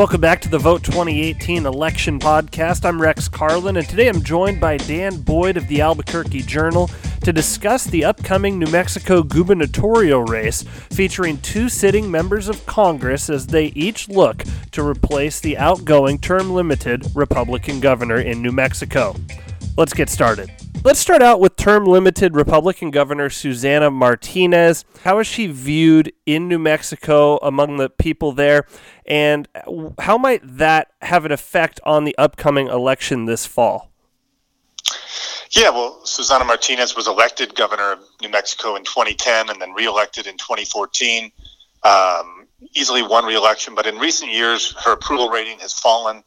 Welcome back to the Vote 2018 election podcast. I'm Rex Carlin, and today I'm joined by Dan Boyd of the Albuquerque Journal to discuss the upcoming New Mexico gubernatorial race featuring two sitting members of Congress as they each look to replace the outgoing term limited Republican governor in New Mexico. Let's get started. Let's start out with term limited Republican Governor Susana Martinez. How is she viewed in New Mexico among the people there? And how might that have an effect on the upcoming election this fall? Yeah, well, Susana Martinez was elected governor of New Mexico in 2010 and then reelected in 2014. Um, easily won reelection, but in recent years, her approval rating has fallen.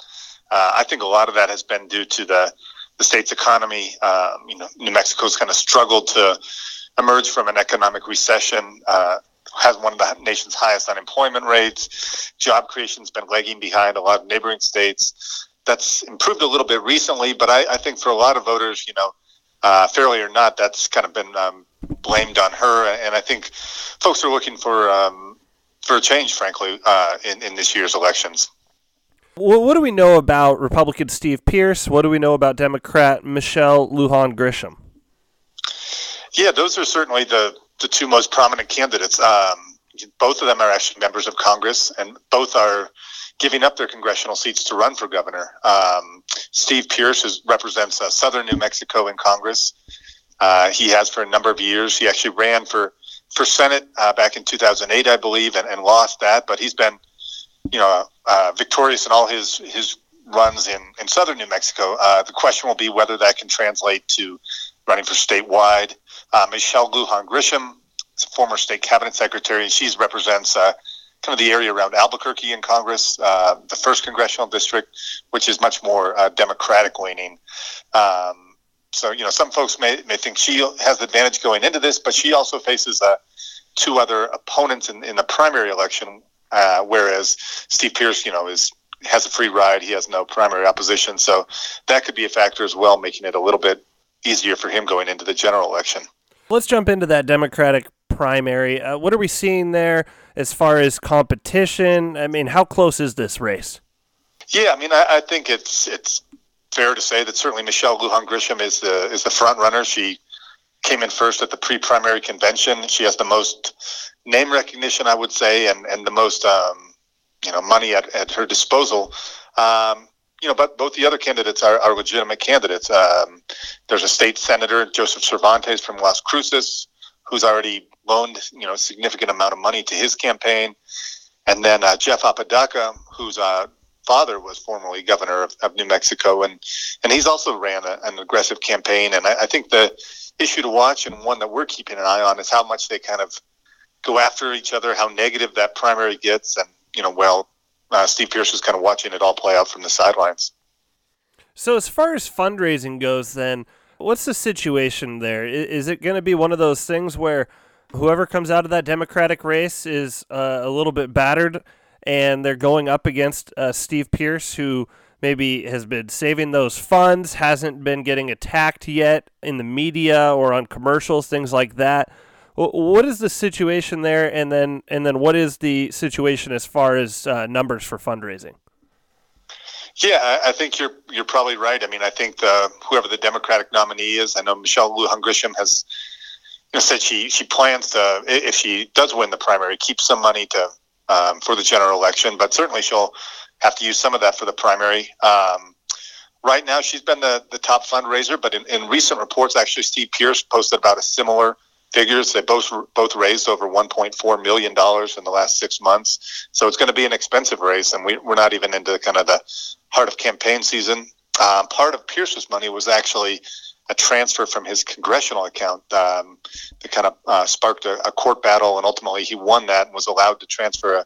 Uh, I think a lot of that has been due to the the state's economy. Um, you know, New Mexico's kind of struggled to emerge from an economic recession. Uh, has one of the nation's highest unemployment rates. Job creation's been lagging behind a lot of neighboring states. That's improved a little bit recently, but I, I think for a lot of voters, you know, uh, fairly or not, that's kind of been um, blamed on her. And I think folks are looking for um, for a change, frankly, uh, in in this year's elections. Well, what do we know about Republican Steve Pearce? What do we know about Democrat Michelle Lujan Grisham? Yeah, those are certainly the, the two most prominent candidates. Um, both of them are actually members of Congress, and both are giving up their congressional seats to run for governor. Um, Steve Pearce is, represents uh, southern New Mexico in Congress. Uh, he has for a number of years. He actually ran for for Senate uh, back in 2008, I believe, and, and lost that. But he's been you know, uh, victorious in all his his runs in, in southern New Mexico. Uh, the question will be whether that can translate to running for statewide. Uh, Michelle Lujan Grisham former state cabinet secretary. She represents uh, kind of the area around Albuquerque in Congress, uh, the first congressional district, which is much more uh, Democratic leaning. Um, so, you know, some folks may, may think she has the advantage going into this, but she also faces two other opponents in, in the primary election, uh, whereas Steve Pearce, you know, is has a free ride. He has no primary opposition, so that could be a factor as well, making it a little bit easier for him going into the general election. Let's jump into that Democratic primary. Uh, what are we seeing there as far as competition? I mean, how close is this race? Yeah, I mean, I, I think it's it's fair to say that certainly Michelle Lujan Grisham is the is the front runner. She came in first at the pre-primary convention. She has the most name recognition, I would say, and, and the most um, you know money at, at her disposal. Um, you know, but both the other candidates are, are legitimate candidates. Um, there's a state senator, Joseph Cervantes from Las Cruces, who's already loaned you know a significant amount of money to his campaign, and then uh, Jeff Apodaca, whose uh, father was formerly governor of, of, New Mexico, and and he's also ran a, an aggressive campaign. And I, I think the issue to watch and one that we're keeping an eye on is how much they kind of go after each other, how negative that primary gets, and you know, well, uh, Steve Pearce is kind of watching it all play out from the sidelines. So, as far as fundraising goes, then what's the situation there? Is it going to be one of those things where whoever comes out of that Democratic race is uh, a little bit battered, and they're going up against uh, Steve Pearce, who maybe has been saving those funds, hasn't been getting attacked yet in the media or on commercials, things like that? What is the situation there, and then and then what is the situation as far as uh, numbers for fundraising? Yeah, I think you're you're probably right. I mean, I think the, whoever the Democratic nominee is, I know Michelle Lujan Grisham has you know, said she she plans to, if she does win the primary, keep some money to um, for the general election, but certainly she'll have to use some of that for the primary. Um, right now, she's been the, the top fundraiser, but in, in recent reports, actually, Steve Pearce posted about a similar figures. They both both raised over 1.4 million dollars in the last six months. So it's going to be an expensive race, and we, we're not even into kind of the heart of campaign season. Um, part of Pearce's money was actually a transfer from his congressional account um, that kind of uh, sparked a, a, court battle, and ultimately he won that and was allowed to transfer a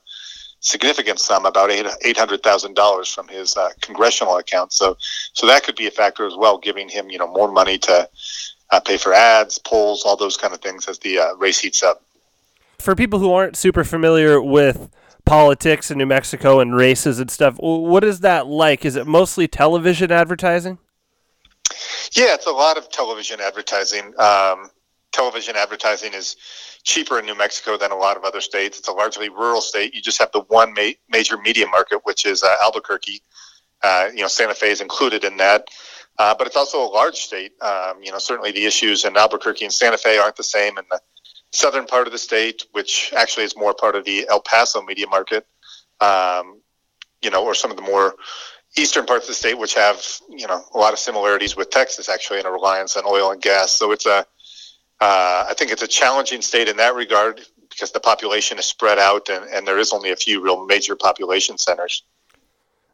significant sum, about eight hundred thousand dollars, from his uh, congressional account. So, so that could be a factor as well, giving him you know more money to uh, pay for ads, polls, all those kind of things as the uh, race heats up. For people who aren't super familiar with politics in New Mexico and races and stuff, what is that like? Is it mostly television advertising? Yeah, it's a lot of television advertising. Um, television advertising is cheaper in New Mexico than a lot of other states. It's a largely rural state. You just have the one ma- major media market, which is uh, Albuquerque. Uh, you know, Santa Fe is included in that. Uh, but it's also a large state. Um, you know, certainly the issues in Albuquerque and Santa Fe aren't the same in the southern part of the state, which actually is more part of the El Paso media market. Um, you know, or some of the more eastern parts of the state, which have you know a lot of similarities with Texas, actually, in a reliance on oil and gas. So it's a, uh, I think it's a challenging state in that regard because the population is spread out, and, and there is only a few real major population centers.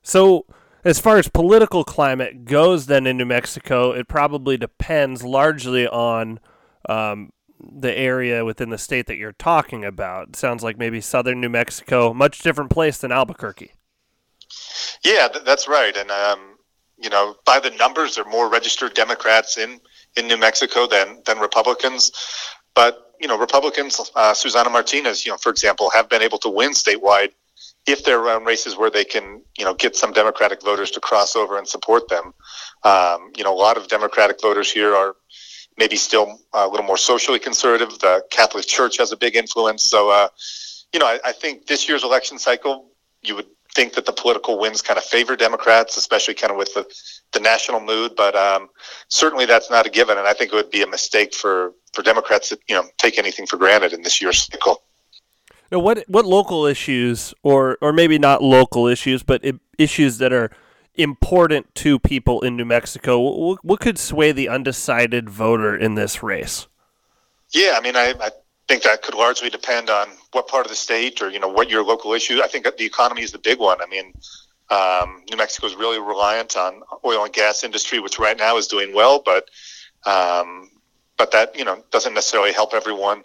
So, as far as political climate goes, then in New Mexico, it probably depends largely on um, the area within the state that you're talking about. It sounds like maybe southern New Mexico, much different place than Albuquerque. Yeah, th- that's right. And um, you know, by the numbers, there are more registered Democrats in in New Mexico than than Republicans. But you know, Republicans, uh, Susana Martinez, you know, for example, have been able to win statewide if they're around races where they can, you know, get some Democratic voters to cross over and support them. Um, you know, a lot of Democratic voters here are maybe still a little more socially conservative. The Catholic Church has a big influence. So, uh, you know, I, I think this year's election cycle, you would think that the political winds kind of favor Democrats, especially kind of with the, the national mood. But um, certainly that's not a given, and I think it would be a mistake for, for Democrats to you know take anything for granted in this year's cycle. Now, what what local issues, or or maybe not local issues, but issues that are important to people in New Mexico, what, what could sway the undecided voter in this race? Yeah, I mean, I, I think that could largely depend on what part of the state or you know what your local issue. I think the economy is the big one. I mean, um, New Mexico is really reliant on oil and gas industry, which right now is doing well, but um, but that you know doesn't necessarily help everyone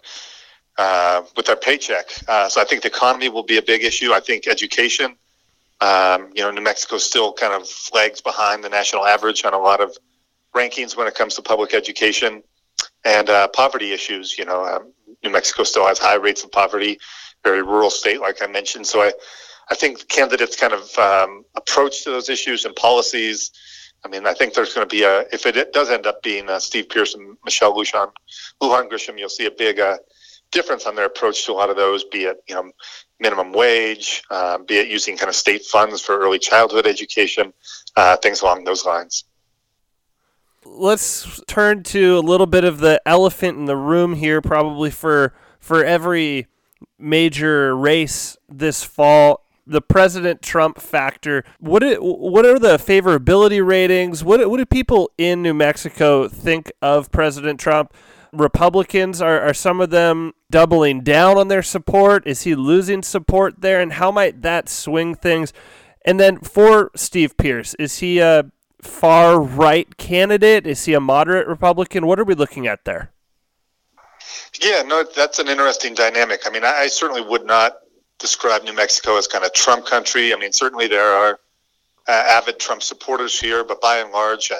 uh, with their paycheck. Uh, so I think the economy will be a big issue. I think education. Um, you know, New Mexico still kind of lags behind the national average on a lot of rankings when it comes to public education and uh, poverty issues. You know, um, New Mexico still has high rates of poverty, very rural state, like I mentioned. So I, I think candidates' kind of um, approach to those issues and policies. I mean, I think there's going to be a if it does end up being Steve Pearson, Michelle Lujan, Lujan Grisham, you'll see a big uh, difference on their approach to a lot of those. Be it you know minimum wage, uh, be it using kind of state funds for early childhood education, uh, things along those lines let's turn to a little bit of the elephant in the room here, probably for for every major race this fall. The President Trump factor. What it, what are the favorability ratings? What what do people in New Mexico think of President Trump? Republicans are, are some of them doubling down on their support? Is he losing support there? And how might that swing things? And then for Steve Pearce, is he a far right candidate? Is he a moderate Republican? What are we looking at there? Yeah, no, that's an interesting dynamic. I mean, I, I certainly would not describe New Mexico as kind of Trump country. I mean, certainly there are uh, avid Trump supporters here, but by and large, uh,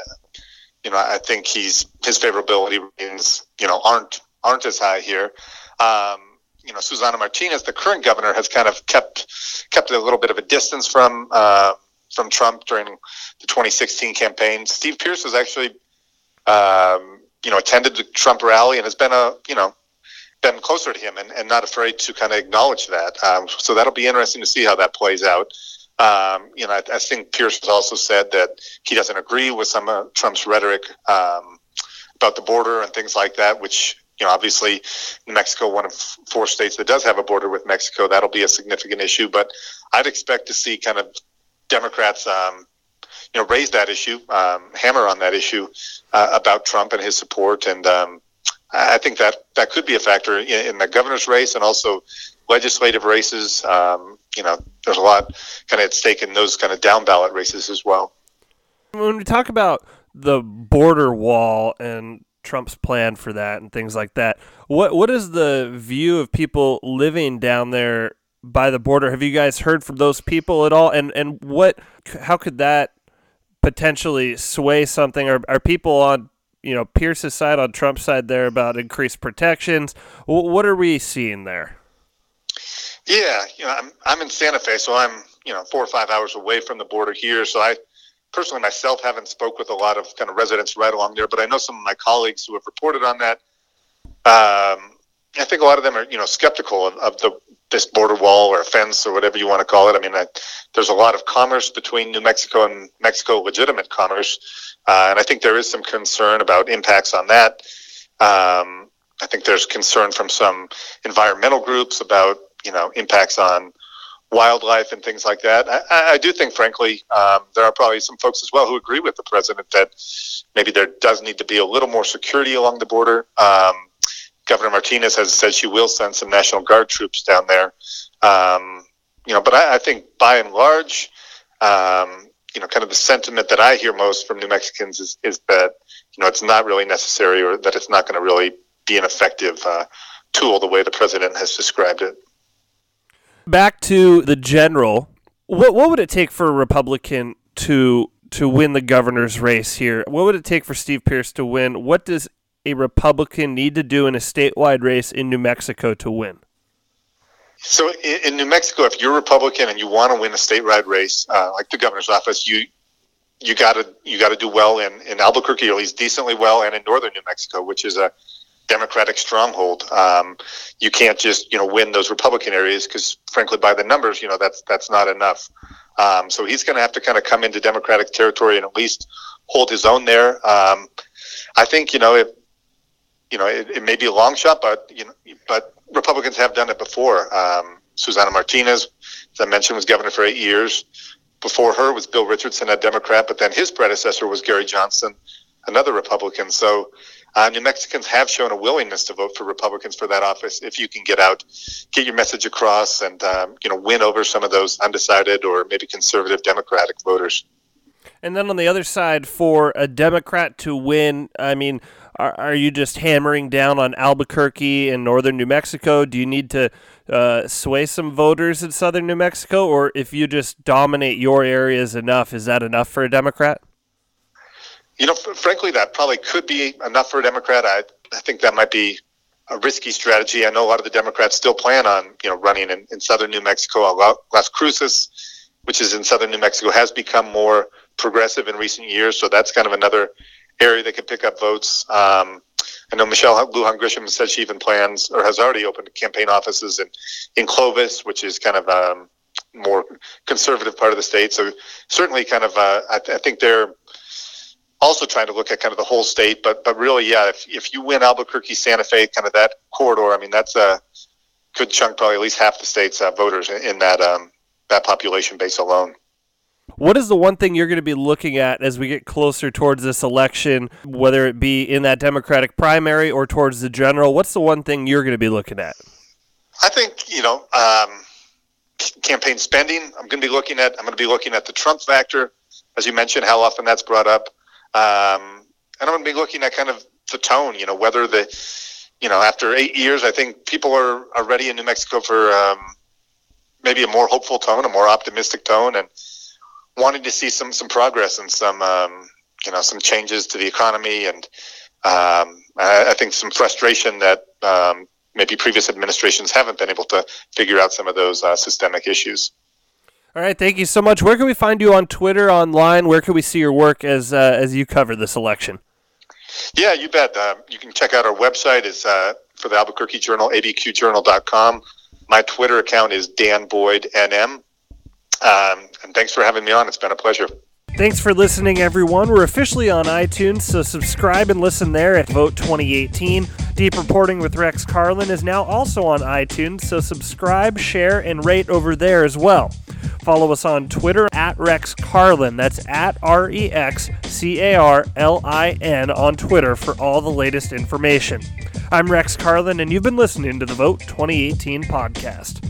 you know, I think he's his favorability ratings, you know, aren't aren't as high here. Um, you know, Susana Martinez, the current governor, has kind of kept kept a little bit of a distance from. Uh, from Trump during the 2016 campaign. Steve Pearce has actually, um, you know, attended the Trump rally and has been a, you know, been closer to him and, and not afraid to kind of acknowledge that. Um, so that'll be interesting to see how that plays out. Um, you know, I, I, think Pearce has also said that he doesn't agree with some of Trump's rhetoric um, about the border and things like that, which you know, obviously, New Mexico, one of four states that does have a border with Mexico, that'll be a significant issue. But I'd expect to see kind of Democrats, um, you know, raise that issue, um, hammer on that issue uh, about Trump and his support, and um, I think that that could be a factor in, in the governor's race and also legislative races. Um, you know, there's a lot kind of at stake in those kind of down ballot races as well. When we talk about the border wall and Trump's plan for that and things like that, what what is the view of people living down there by the border. Have you guys heard from those people at all? And and what? How could that potentially sway something? Are are people on you know Pearce's side on Trump's side there about increased protections? What are we seeing there? Yeah, you know, I'm I'm in Santa Fe, so I'm you know four or five hours away from the border here. So I personally myself haven't spoke with a lot of kind of residents right along there, but I know some of my colleagues who have reported on that Um, I think a lot of them are, you know, skeptical of, of the this border wall or fence or whatever you want to call it. I mean, I, there's a lot of commerce between New Mexico and Mexico, legitimate commerce, uh, and I think there is some concern about impacts on that. Um, I think there's concern from some environmental groups about you know impacts on wildlife and things like that. I, I do think, frankly, um, there are probably some folks as well who agree with the president that maybe there does need to be a little more security along the border. Um, Governor Martinez has said she will send some National Guard troops down there. Um, you know, but I, I, think by and large, um, you know, kind of the sentiment that I hear most from New Mexicans is, is that you know it's not really necessary or that it's not going to really be an effective uh, tool the way the president has described it. Back to the general, what what would it take for a Republican to to win the governor's race here? What would it take for Steve Pearce to win? What does a Republican need to do in a statewide race in New Mexico to win? So in, New Mexico, if you're Republican and you want to win a statewide race, uh, like the governor's office, you you got to you got to do well in in Albuquerque, or at least decently well, and in northern New Mexico, which is a Democratic stronghold. Um, you can't just you know win those Republican areas because, frankly, by the numbers, you know that's that's not enough. Um, so he's going to have to kind of come into Democratic territory and at least hold his own there. Um, I think you know if you know, it, it, may be a long shot, but you know, but Republicans have done it before. Um, Susana Martinez, as I mentioned, was governor for eight years. Before her was Bill Richardson, a Democrat, but then his predecessor was Gary Johnson, another Republican. So uh, New Mexicans have shown a willingness to vote for Republicans for that office if you can get out, get your message across, and um, you know win over some of those undecided or maybe conservative Democratic voters. And then on the other side, for a Democrat to win, I mean, are, are you just hammering down on Albuquerque and northern New Mexico? Do you need to uh, sway some voters in southern New Mexico, or if you just dominate your areas enough, is that enough for a Democrat? You know, frankly, that probably could be enough for a Democrat. I, I think that might be a risky strategy. I know a lot of the Democrats still plan on, you know, running in, in southern New Mexico. Las Cruces, which is in southern New Mexico, has become more progressive in recent years. So that's kind of another area that could pick up votes. Um, I know Michelle Lujan Grisham said she even plans or has already opened campaign offices in, in Clovis, which is kind of a um, more conservative part of the state. So certainly, kind of, uh, I, th- I, think they're also trying to look at kind of the whole state. But but really, yeah, if if you win Albuquerque, Santa Fe, kind of that corridor, I mean, that's a good chunk, probably at least half the state's uh, voters in, in that um, that population base alone. What is the one thing you're going to be looking at as we get closer towards this election, whether it be in that Democratic primary or towards the general? What's the one thing you're going to be looking at? I think you know um, campaign spending. I'm going to be looking at. I'm going to be looking at the Trump factor, as you mentioned, how often that's brought up, um, and I'm going to be looking at kind of the tone. You know, whether the you know after eight years, I think people are are ready in New Mexico for um, maybe a more hopeful tone, a more optimistic tone, and wanting to see some some progress and some um, you know some changes to the economy and um, I, I, think some frustration that um, maybe previous administrations haven't been able to figure out some of those uh, systemic issues. All right, thank you so much. Where can we find you on Twitter, online? Where can we see your work as uh, as you cover this election? Yeah, you bet. Uh, you can check out our website. is uh, for the Albuquerque Journal, abqjournal.com. My Twitter account is Dan Boyd NM. Um, and thanks for having me on. It's been a pleasure. Thanks for listening, everyone. We're officially on iTunes, so subscribe and listen there at Vote 2018. Deep Reporting with Rex Carlin is now also on iTunes, so subscribe, share, and rate over there as well. Follow us on Twitter at Rex Carlin. That's at R E X C A R L I N on Twitter for all the latest information. I'm Rex Carlin, and you've been listening to the Vote 2018 podcast.